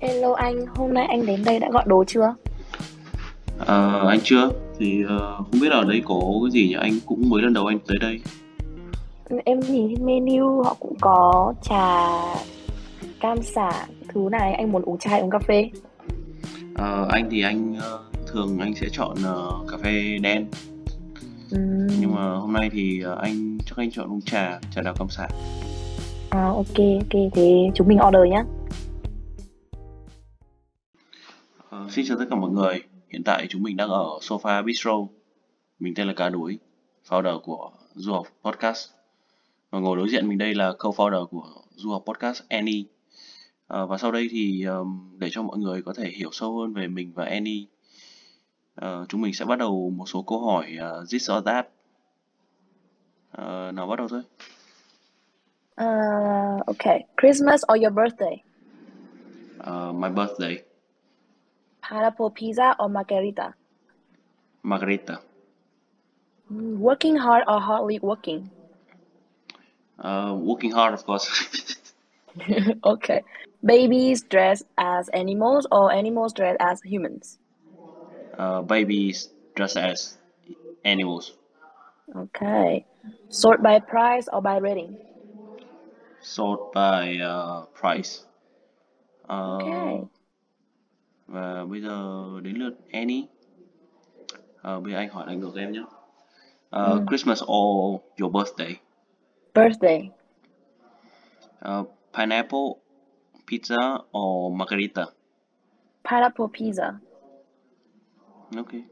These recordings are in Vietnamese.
Hello anh, hôm nay anh đến đây đã gọi đồ chưa? Ờ, anh chưa. Thì ờ, không biết ở đây có cái gì nhỉ? Anh cũng mới lần đầu anh tới đây. Em nhìn menu họ cũng có trà cam xả thứ này. Anh muốn uống chai hay uống cà phê? Ờ, anh thì anh thường anh sẽ chọn ờ, cà phê đen. Ừm, nhưng mà hôm nay thì anh chắc anh chọn uống trà trà đào cam sả à, ok ok thế chúng mình order nhé. Ờ, xin chào tất cả mọi người. Hiện tại chúng mình đang ở Sofa Bistro. Mình tên là Cá Đuối founder của Du học Podcast. Và ngồi đối diện mình đây là co-founder của Du học Podcast Annie. À, và sau đây thì um, để cho mọi người có thể hiểu sâu hơn về mình và Annie ờ, chúng mình sẽ bắt đầu một số câu hỏi uh, this or that. Ờ, nào bắt đầu thôi. Uh, okay, Christmas or your birthday? Ờ, my birthday Pineapple pizza or margarita? Margarita Mm, working hard or hardly working? Ờ, working hard of course okay. Babies dressed as animals or animals dressed as humans? Ờ, babies dressed as animals Okay. Sort by price or by rating? Sort by uh, price Ờ, Okay. và bây giờ đến lượt Annie Ờ, bây giờ anh hỏi lại ngược em nhé Ờ, Mm. Christmas or your birthday Birthday. Ờ, pineapple pizza or margarita Pineapple pizza. okay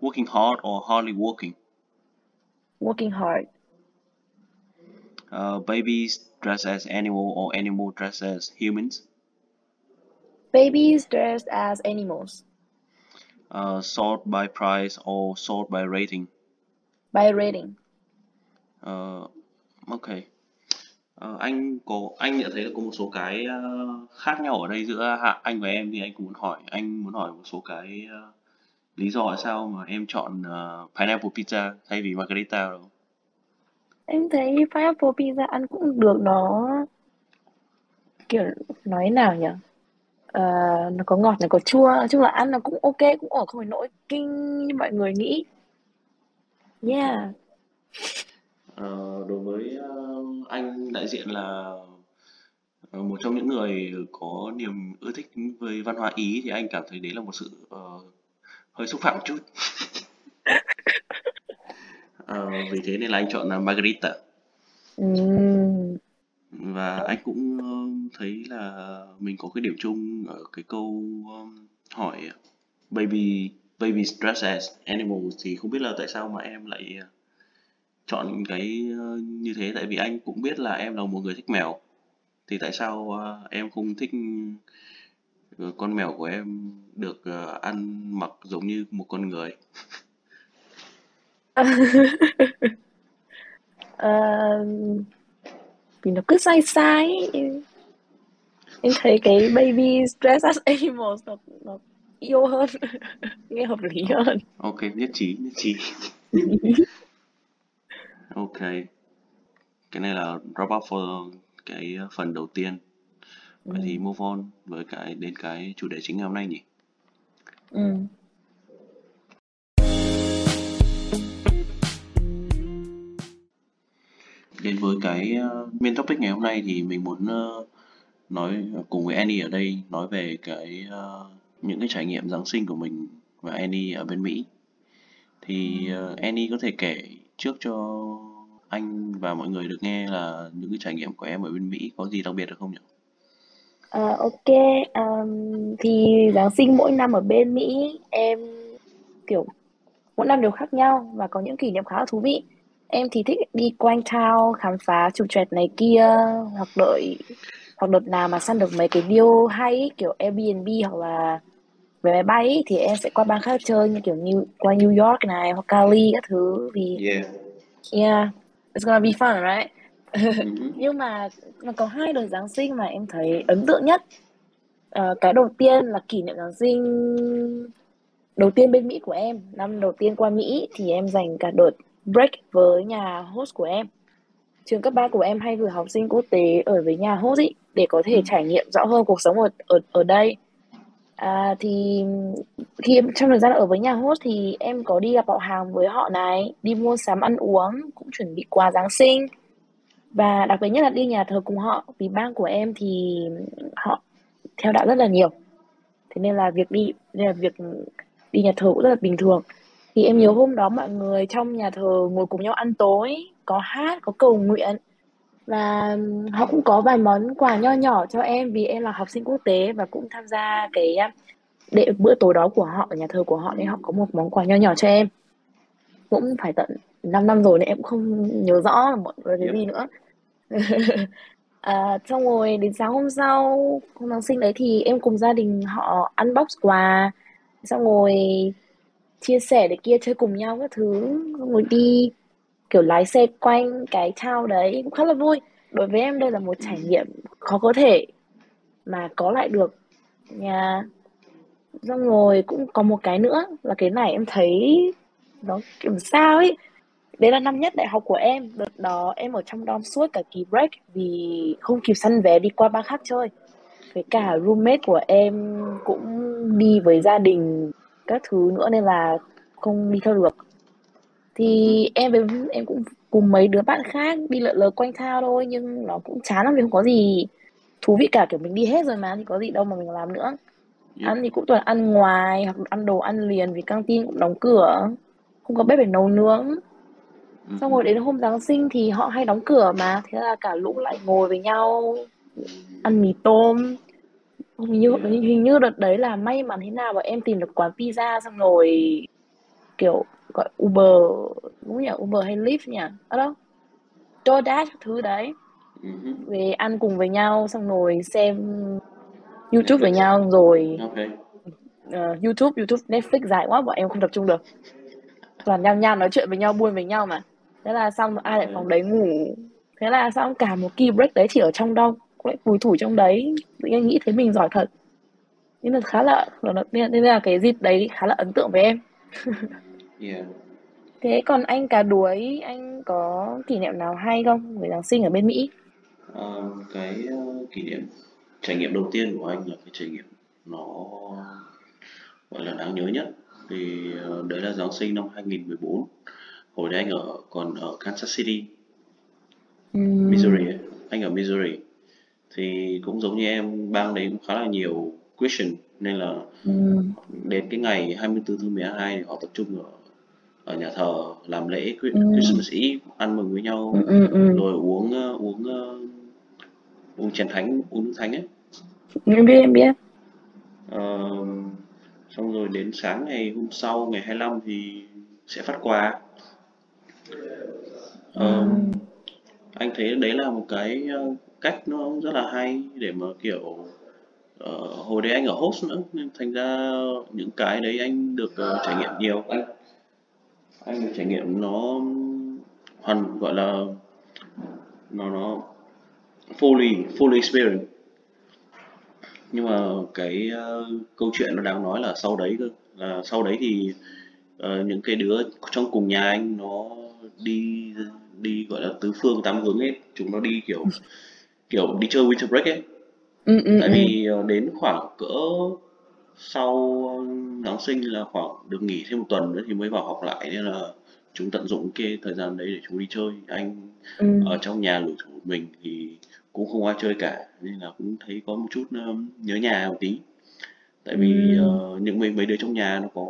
working hard or hardly working Working hard. Uh, babies dressed as animal or animal dressed as humans Babies dressed as animals. uh, sort by price or sort by rating By rating. Ờ, ok Ờ, anh có anh nhận thấy là có một số cái ờ, khác nhau ở đây giữa hạ anh và em thì anh cũng muốn hỏi anh muốn hỏi một số cái ờ, lý do tại sao mà em chọn ờ, pineapple pizza thay vì margarita đâu Em thấy pineapple pizza ăn cũng được nó kiểu nói nào nhỉ? Ờ, nó có ngọt, nó có chua. Nói chung là ăn nó cũng ok, cũng ổn, không phải nỗi kinh như mọi người nghĩ. Yeah. Ờ, đối với ờ, anh đại diện là ờ, một trong những người có niềm ưa thích với văn hóa Ý thì anh cảm thấy đấy là một sự ờ, hơi xúc phạm một chút Ờ, vì thế nên là anh chọn là margarita. Ừm, và anh cũng ờ, thấy là mình có cái điểm chung ở cái câu um, hỏi baby baby dressed as animals thì không biết là tại sao mà em lại ờ, chọn cái ờ, như thế. Tại vì anh cũng biết là em là một người thích mèo. Thì tại sao ờ, em không thích ờ, con mèo của em được ờ, ăn mặc giống như một con người Ờ, vì nó cứ sai sai ấy. Em, thấy cái baby dressed as animals nó, nó yêu hơn, nghe hợp lý hơn. ok nhất trí nhất trí ok cái này là wrap up for cái phần đầu tiên vậy thì Ừm, move on với cái đến cái chủ đề chính ngày hôm nay nhỉ ừm. Đến với cái ờ, main topic ngày hôm nay thì mình muốn ờ, nói ờ, cùng với Annie ở đây nói về cái ờ, những cái trải nghiệm Giáng sinh của mình và Annie ở bên Mỹ thì Annie có thể kể trước cho anh và mọi người được nghe là những cái trải nghiệm của em ở bên Mỹ có gì đặc biệt được không nhỉ? À, ok, um, thì Giáng sinh mỗi năm ở bên Mỹ em kiểu mỗi năm đều khác nhau và có những kỷ niệm khá là thú vị. Em thì thích đi quanh town khám phá trục trẹt này kia hoặc đợi hoặc đợt nào mà săn được mấy cái deal hay ý, kiểu Airbnb hoặc là vé máy bay ý, thì em sẽ qua bang khác chơi như kiểu New, qua New York này hoặc Cali các thứ vì Yeah. yeah it's gonna be fun right Mhm. nhưng mà nó có hai đợt Giáng sinh mà em thấy ấn tượng nhất Ờ, cái đầu tiên là kỷ niệm Giáng sinh đầu tiên bên Mỹ của em năm đầu tiên qua Mỹ thì em dành cả đợt break với nhà host của em trường cấp 3 của em hay gửi học sinh quốc tế ở với nhà host ý, để có thể ừ. trải nghiệm rõ hơn cuộc sống ở ở ở đây. À, thì khi em trong thời gian ở với nhà host thì em có đi gặp họ hàng với họ này, đi mua sắm ăn uống, cũng chuẩn bị quà Giáng sinh và đặc biệt nhất là đi nhà thờ cùng họ vì bang của em thì họ theo đạo rất là nhiều thế nên là việc đi nên là việc đi nhà thờ cũng rất là bình thường thì em nhớ hôm đó mọi người trong nhà thờ ngồi cùng nhau ăn tối có hát có cầu nguyện. Và họ cũng có vài món quà nho nhỏ cho em vì em là học sinh quốc tế và cũng tham gia cái để bữa tối đó của họ ở nhà thờ của họ nên họ có một món quà nho nhỏ cho em. Cũng phải tận 5 năm rồi nên em cũng không nhớ rõ là mọi người cái gì nữa. À, xong rồi đến sáng hôm sau hôm Giáng sinh đấy thì em cùng gia đình họ unbox quà. Xong rồi chia sẻ để kia chơi cùng nhau các thứ. Ngồi đi, kiểu, lái xe quanh cái trao đấy, cũng khá là vui. Đối với em đây là một trải nghiệm khó có thể mà có lại được nhà. xong rồi cũng có một cái nữa là cái này em thấy nó kiểu sao ấy. Đấy là năm nhất đại học của em. Đợt đó em ở trong dorm suốt cả kỳ break vì không kịp săn vé đi qua bang khác chơi. Với cả roommate của em cũng đi với gia đình các thứ nữa nên là không đi theo được. Thì em với em cũng cùng mấy đứa bạn khác đi lượn lờ quanh thao thôi nhưng nó cũng chán lắm vì không có gì thú vị cả kiểu mình đi hết rồi mà thì có gì đâu mà mình làm nữa. Ăn thì cũng toàn ăn ngoài hoặc ăn đồ ăn liền vì căng tin cũng đóng cửa không có bếp để nấu nướng. Xong rồi đến hôm Giáng sinh thì họ hay đóng cửa mà thế là cả lũ lại ngồi với nhau ăn mì tôm hình như hình như đợt đấy là may mắn thế nào mà em tìm được quán pizza xong rồi kiểu gọi Uber đúng nhỉ? Uber hay Lyft nhỉ? Ở đâu DoorDash thứ đấy. Về ăn cùng với nhau xong rồi xem YouTube với nhau rồi. Okay. uh, YouTube YouTube Netflix dài quá bọn em không tập trung được. Toàn nhau nhau nói chuyện với nhau buôn với nhau mà. Thế là xong ai lại phòng đấy ngủ. Thế là xong cả một kỳ break đấy chỉ ở trong cũng lại vùi thủ trong đấy. Tự nhiên nghĩ thấy mình giỏi thật. Nên là khá là nên là cái dịp đấy khá là ấn tượng với em. Yeah. thế còn anh cả đuối anh có kỷ niệm nào hay không về giáng sinh ở bên mỹ? Uh, cái uh, kỷ niệm trải nghiệm đầu tiên của anh là cái trải nghiệm nó gọi là đáng nhớ nhất. Thì uh, đấy là giáng sinh năm 2014 hồi đấy anh ở còn ở Kansas City. Missouri ấy. anh ở Missouri thì cũng giống như em bang đấy cũng khá là nhiều Christian nên là Ừm. đến cái ngày 24 tháng 12 thì họ tập trung ở ở nhà thờ làm lễ Ừm. Christmas Eve ăn mừng với nhau Ừm, ừm, ừm. rồi uống ờ, uống ờ, uống chén thánh uống nước thánh ấy Em biết em biết Ờ, xong rồi đến sáng ngày hôm sau ngày 25 thì sẽ phát quà Ờ, Ừm. anh thấy đấy là một cái ờ, cách nó rất là hay để mà kiểu uh, hồi đấy anh ở host nữa nên thành ra những cái đấy anh được uh, trải nghiệm nhiều. Anh anh được trải nghiệm nó hoàn gọi là nó nó fully fully experience. Nhưng mà cái uh, câu chuyện nó đáng nói là sau đấy cơ là sau đấy thì uh, những cái đứa trong cùng nhà anh nó đi đi gọi là tứ phương tám hướng hết chúng nó đi kiểu kiểu đi chơi winter break ấy Ừm, ừm, tại ừm. vì ờ, đến khoảng cỡ sau Giáng sinh là khoảng được nghỉ thêm một tuần nữa thì mới vào học lại nên là chúng tận dụng cái thời gian đấy để chúng đi chơi anh Ừm. ở trong nhà lủi một mình thì cũng không ai chơi cả nên là cũng thấy có một chút ờ, nhớ nhà một tí tại vì Ừm. ờ, những mấy mấy đứa trong nhà nó có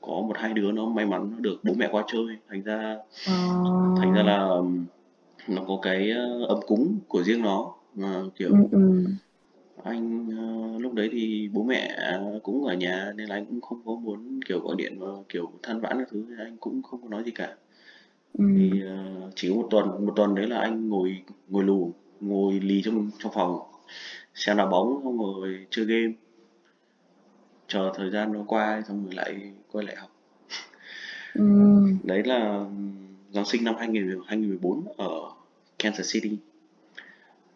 có một hai đứa nó may mắn nó được bố mẹ qua chơi thành ra Ờ. thành ra là nó có cái ờ, ấm cúng của riêng nó mà kiểu Ừm, ừm. anh ờ, lúc đấy thì bố mẹ cũng ở nhà nên là anh cũng không có muốn kiểu gọi điện và kiểu than vãn các thứ anh cũng không có nói gì cả thì Ừm. ờ, chỉ có một tuần một tuần đấy là anh ngồi ngồi lù ngồi lì trong trong phòng xem đá bóng xong rồi chơi game chờ thời gian nó qua xong rồi lại quay lại học Ừm. đấy là Giáng sinh năm 2000 2014 ở Kansas City.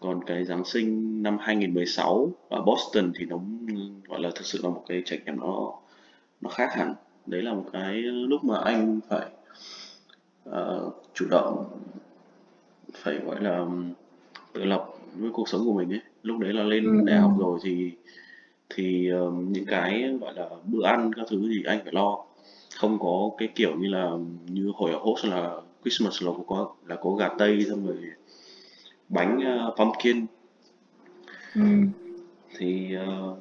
Còn cái Giáng sinh năm 2016 ở Boston thì nó gọi là thực sự là một cái trải nghiệm nó nó khác hẳn. Đấy là một cái lúc mà anh phải ờ, chủ động phải gọi là tự lập với cuộc sống của mình ấy. Lúc đấy là ừ, lên đại ừ, học rồi thì thì ờm, những cái gọi là bữa ăn các thứ thì anh phải lo không có cái kiểu như là như hồi ở host là Christmas là có là có gà tây xong rồi bánh ờ, pumpkin. Ừ, thì ờ,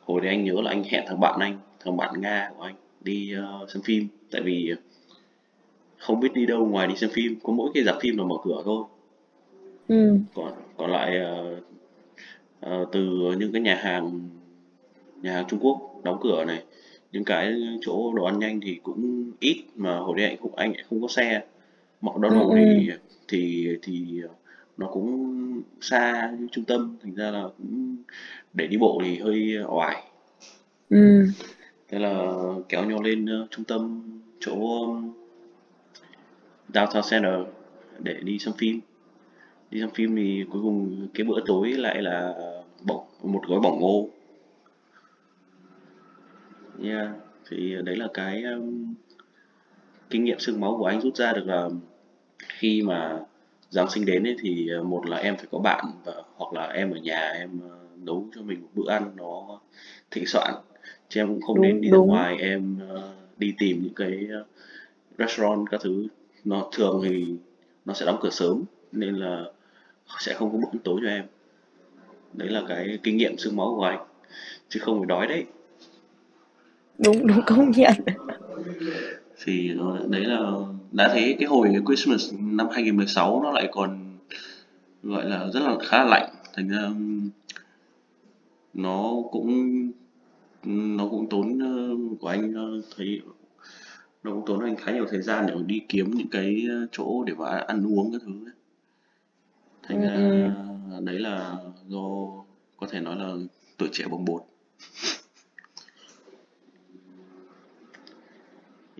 hồi đấy anh nhớ là anh hẹn thằng bạn anh thằng bạn Nga của anh đi ờ, xem phim. Tại vì không biết đi đâu ngoài đi xem phim có mỗi cái rạp phim là mở cửa thôi. Ừ, còn còn lại ờ, ờ, từ những cái nhà hàng nhà hàng Trung Quốc đóng cửa này những cái chỗ đồ ăn nhanh thì cũng ít mà hồi đấy anh không anh lại không có xe. Ừ, McDonald's ừ, thì thì thì nó cũng xa trung tâm thành ra là cũng để đi bộ thì hơi oải. Ừ, thế là kéo nhau lên ờ, trung tâm chỗ downtown center để đi xem phim. Đi xem phim thì cuối cùng cái bữa tối lại là bỏng một gói bỏng ngô yeah. thì đấy là cái um, kinh nghiệm xương máu của anh rút ra được là khi mà Giáng sinh đến ấy, thì ờ, một là em phải có bạn và hoặc là em ở nhà em ờ, nấu cho mình một bữa ăn nó thịnh soạn. Chứ em cũng không nên đi đúng ra đúng. ngoài em ờ, đi tìm những cái restaurant các thứ. Nó thường thì nó sẽ đóng cửa sớm nên là sẽ không có bữa ăn tối cho em. Đấy là cái kinh nghiệm xương máu của anh chứ không phải đói đấy đúng đúng công nhận. Thì đấy là đã thấy cái hồi Christmas năm 2016 nó lại còn gọi là rất là khá là lạnh. Thành ra nó cũng nó cũng tốn ờ, của anh ờ, thấy nó cũng tốn anh khá nhiều thời gian để đi kiếm những cái ờ, chỗ để mà ăn uống các thứ ừ, thành ra ừ, đấy là do có thể nói là tuổi trẻ bồng bột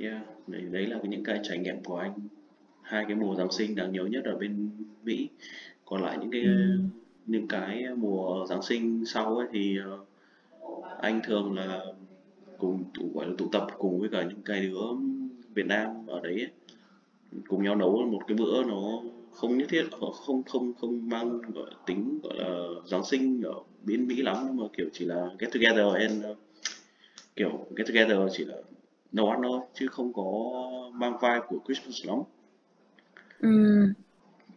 yeah. Đấy, đấy là những cái trải nghiệm của anh. Hai cái mùa Giáng sinh đáng nhớ nhất ở bên Mỹ. Còn lại những cái ừ, những cái mùa Giáng sinh sau ấy thì ờ, anh thường là cùng tụ gọi là tụ tập cùng với cả những cái đứa Việt Nam ở đấy ấy, cùng nhau nấu một cái bữa nó không nhất thiết không không không mang gọi tính gọi là Giáng sinh ở bên Mỹ lắm nhưng mà kiểu chỉ là get together and uh, kiểu get together chỉ là nấu ăn thôi chứ không có mang vibe của Christmas lắm. Ừ,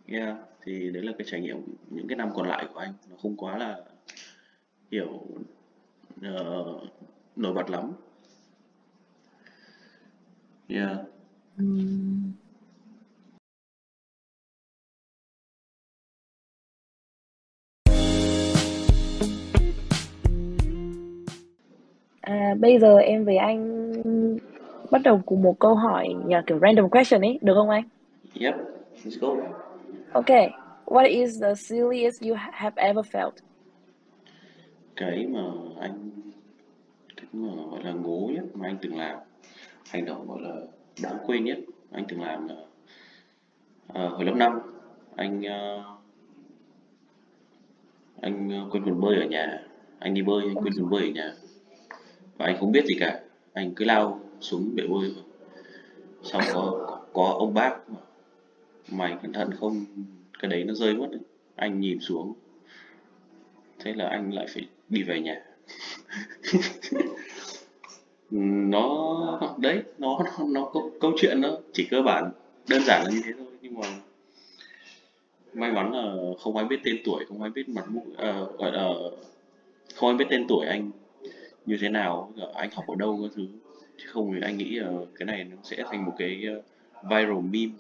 yeah thì đấy là cái trải nghiệm những cái năm còn lại của anh. Nó không quá là kiểu ờ, nổi bật lắm. Yeah. Ừ. bây giờ em với anh bắt đầu cùng một câu hỏi nhà kiểu random question ấy, được không anh? yep let's go Okay. What is the silliest you ha- have ever felt? cái mà anh cái mà gọi là ngố nhất mà anh từng làm hành động gọi là đáng quên nhất anh từng làm là ờ, hồi lớp 5 anh ờ, anh ờ, quên quần bơi ở nhà anh đi bơi anh quên quần bơi ở nhà và anh không biết gì cả. Anh cứ lao xuống bể bơi sau xong có có ông bác mày cẩn thận không? Cái đấy nó rơi mất anh nhìn xuống. Thế là anh lại phải đi về nhà. Nó đấy nó nó, nó câu, câu chuyện nó chỉ cơ bản đơn giản là như thế thôi. Nhưng mà may mắn là không ai biết tên tuổi không ai biết mặt mũi uh, gọi là không ai biết tên tuổi anh như thế nào anh học ở đâu các thứ chứ không thì anh nghĩ là cái này nó sẽ thành một cái ờ, viral meme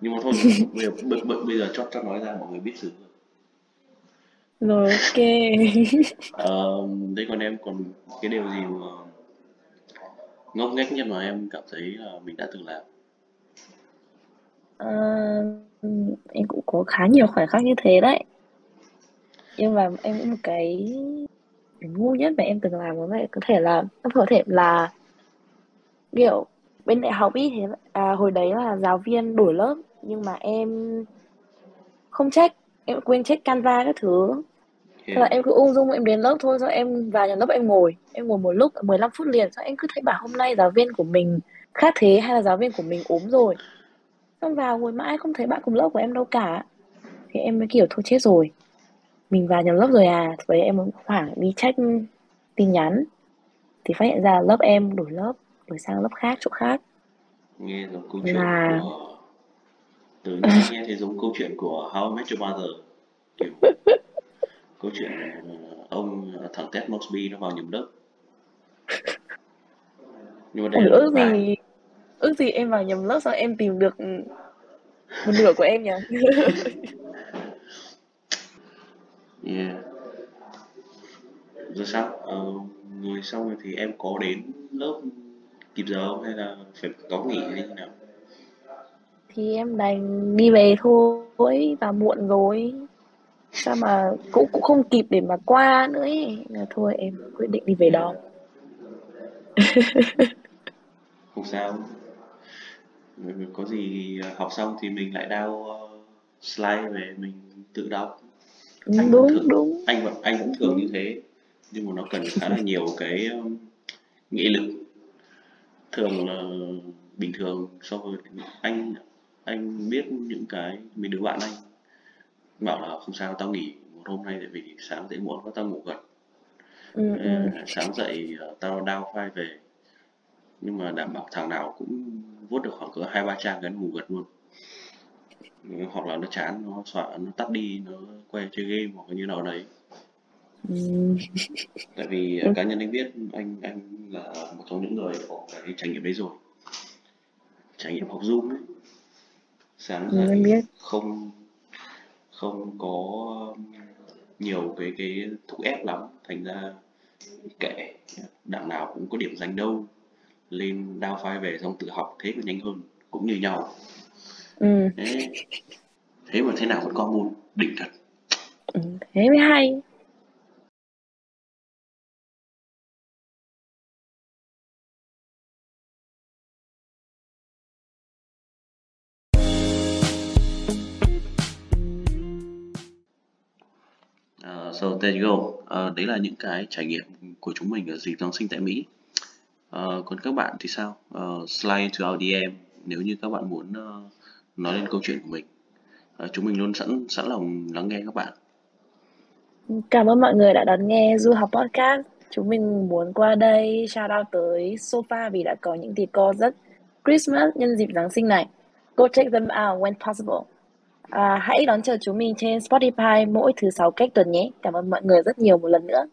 nhưng mà thôi bây giờ bây, bây, bây giờ chót cho nói ra mọi người biết xử rồi ok. ờ, thế còn em còn cái điều gì mà ngốc nghếch nhất mà em cảm thấy là mình đã từng làm Ờ, em cũng có khá nhiều khoảnh khắc như thế đấy. Nhưng mà em cũng một cái cái ngu nhất mà em từng làm có thể có thể là có thể là kiểu bên đại học ý thế à, hồi đấy là giáo viên đổi lớp nhưng mà em không check em quên check Canva các thứ. Thế là em cứ ung dung em đến lớp thôi Xong em vào nhà lớp em ngồi Em ngồi một lúc 15 phút liền Xong em cứ thấy bảo hôm nay giáo viên của mình khác thế Hay là giáo viên của mình ốm rồi. Xong vào ngồi mãi không thấy bạn cùng lớp của em đâu cả. Thì em mới kiểu thôi chết rồi mình vào nhầm lớp rồi à? Vậy em hoảng đi check tin nhắn. Thì phát hiện ra lớp em đổi lớp đổi sang lớp khác chỗ khác. Nghe giống câu chuyện là của từ nghe thấy giống câu chuyện của How I Met Your Mother. Kiểu câu chuyện ờ, ông ờ, thằng Ted Mosby nó vào nhầm lớp. Nhưng mà đây một ước gì ước gì em vào nhầm lớp sao em tìm được một nửa của em nhỉ yeah. rồi sao? Ờ, ngồi xong rồi thì em có đến lớp kịp giờ không? Hay là phải có nghỉ hay như nào? Thì em đành đi về thôi và muộn rồi. Sao mà cũng cũng không kịp để mà qua nữa ấy. Là thôi em quyết định đi về đón không sao. Ừ, có gì học xong thì mình lại ờ, slide về mình tự đọc anh vẫn đúng thường đúng. anh vẫn anh vẫn thường như thế nhưng mà nó cần khá là nhiều cái um, nghị lực. Thường là bình thường so với anh anh biết những cái mấy đứa bạn anh bảo là không sao tao nghỉ một hôm nay tại vì sáng dậy muộn quá tao ngủ gật. Ừ, Ờ, ừ. sáng dậy ờ, tao down file về. Nhưng mà đảm bảo thằng nào cũng vuốt được khoảng cỡ hai ba trang cái ngủ gật luôn hoặc là nó chán nó soạn nó tắt đi nó quay chơi game hoặc như nào đấy. Ừ. tại vì Ừ, cá nhân anh biết anh anh là một trong những người có cái trải nghiệm đấy rồi. Trải nghiệm học Zoom ấy. Sáng ừ, em dậy biết. không không có nhiều cái cái thúc ép lắm. Thành ra kệ. Đằng nào cũng có điểm danh đâu. Lên down file về xong tự học thế mà nhanh hơn cũng như nhau ừ. thế thế mà thế nào vẫn có môn đỉnh thật ừ. thế mới hay Uh, so there you go. Uh, đấy là những cái trải nghiệm của chúng mình ở dịp Giáng sinh tại Mỹ. Uh, còn các bạn thì sao? Uh, slide into our DM nếu như các bạn muốn uh, nói lên câu chuyện của mình. à, chúng mình luôn sẵn sẵn lòng lắng nghe các bạn. Cảm ơn mọi người đã đón nghe Du học Podcast. Chúng mình muốn qua đây shout out tới Sofa vì đã có những decor rất Christmas nhân dịp Giáng sinh này. Go check them out when possible. À, hãy đón chờ chúng mình trên Spotify mỗi thứ sáu cách tuần nhé. Cảm ơn mọi người rất nhiều một lần nữa.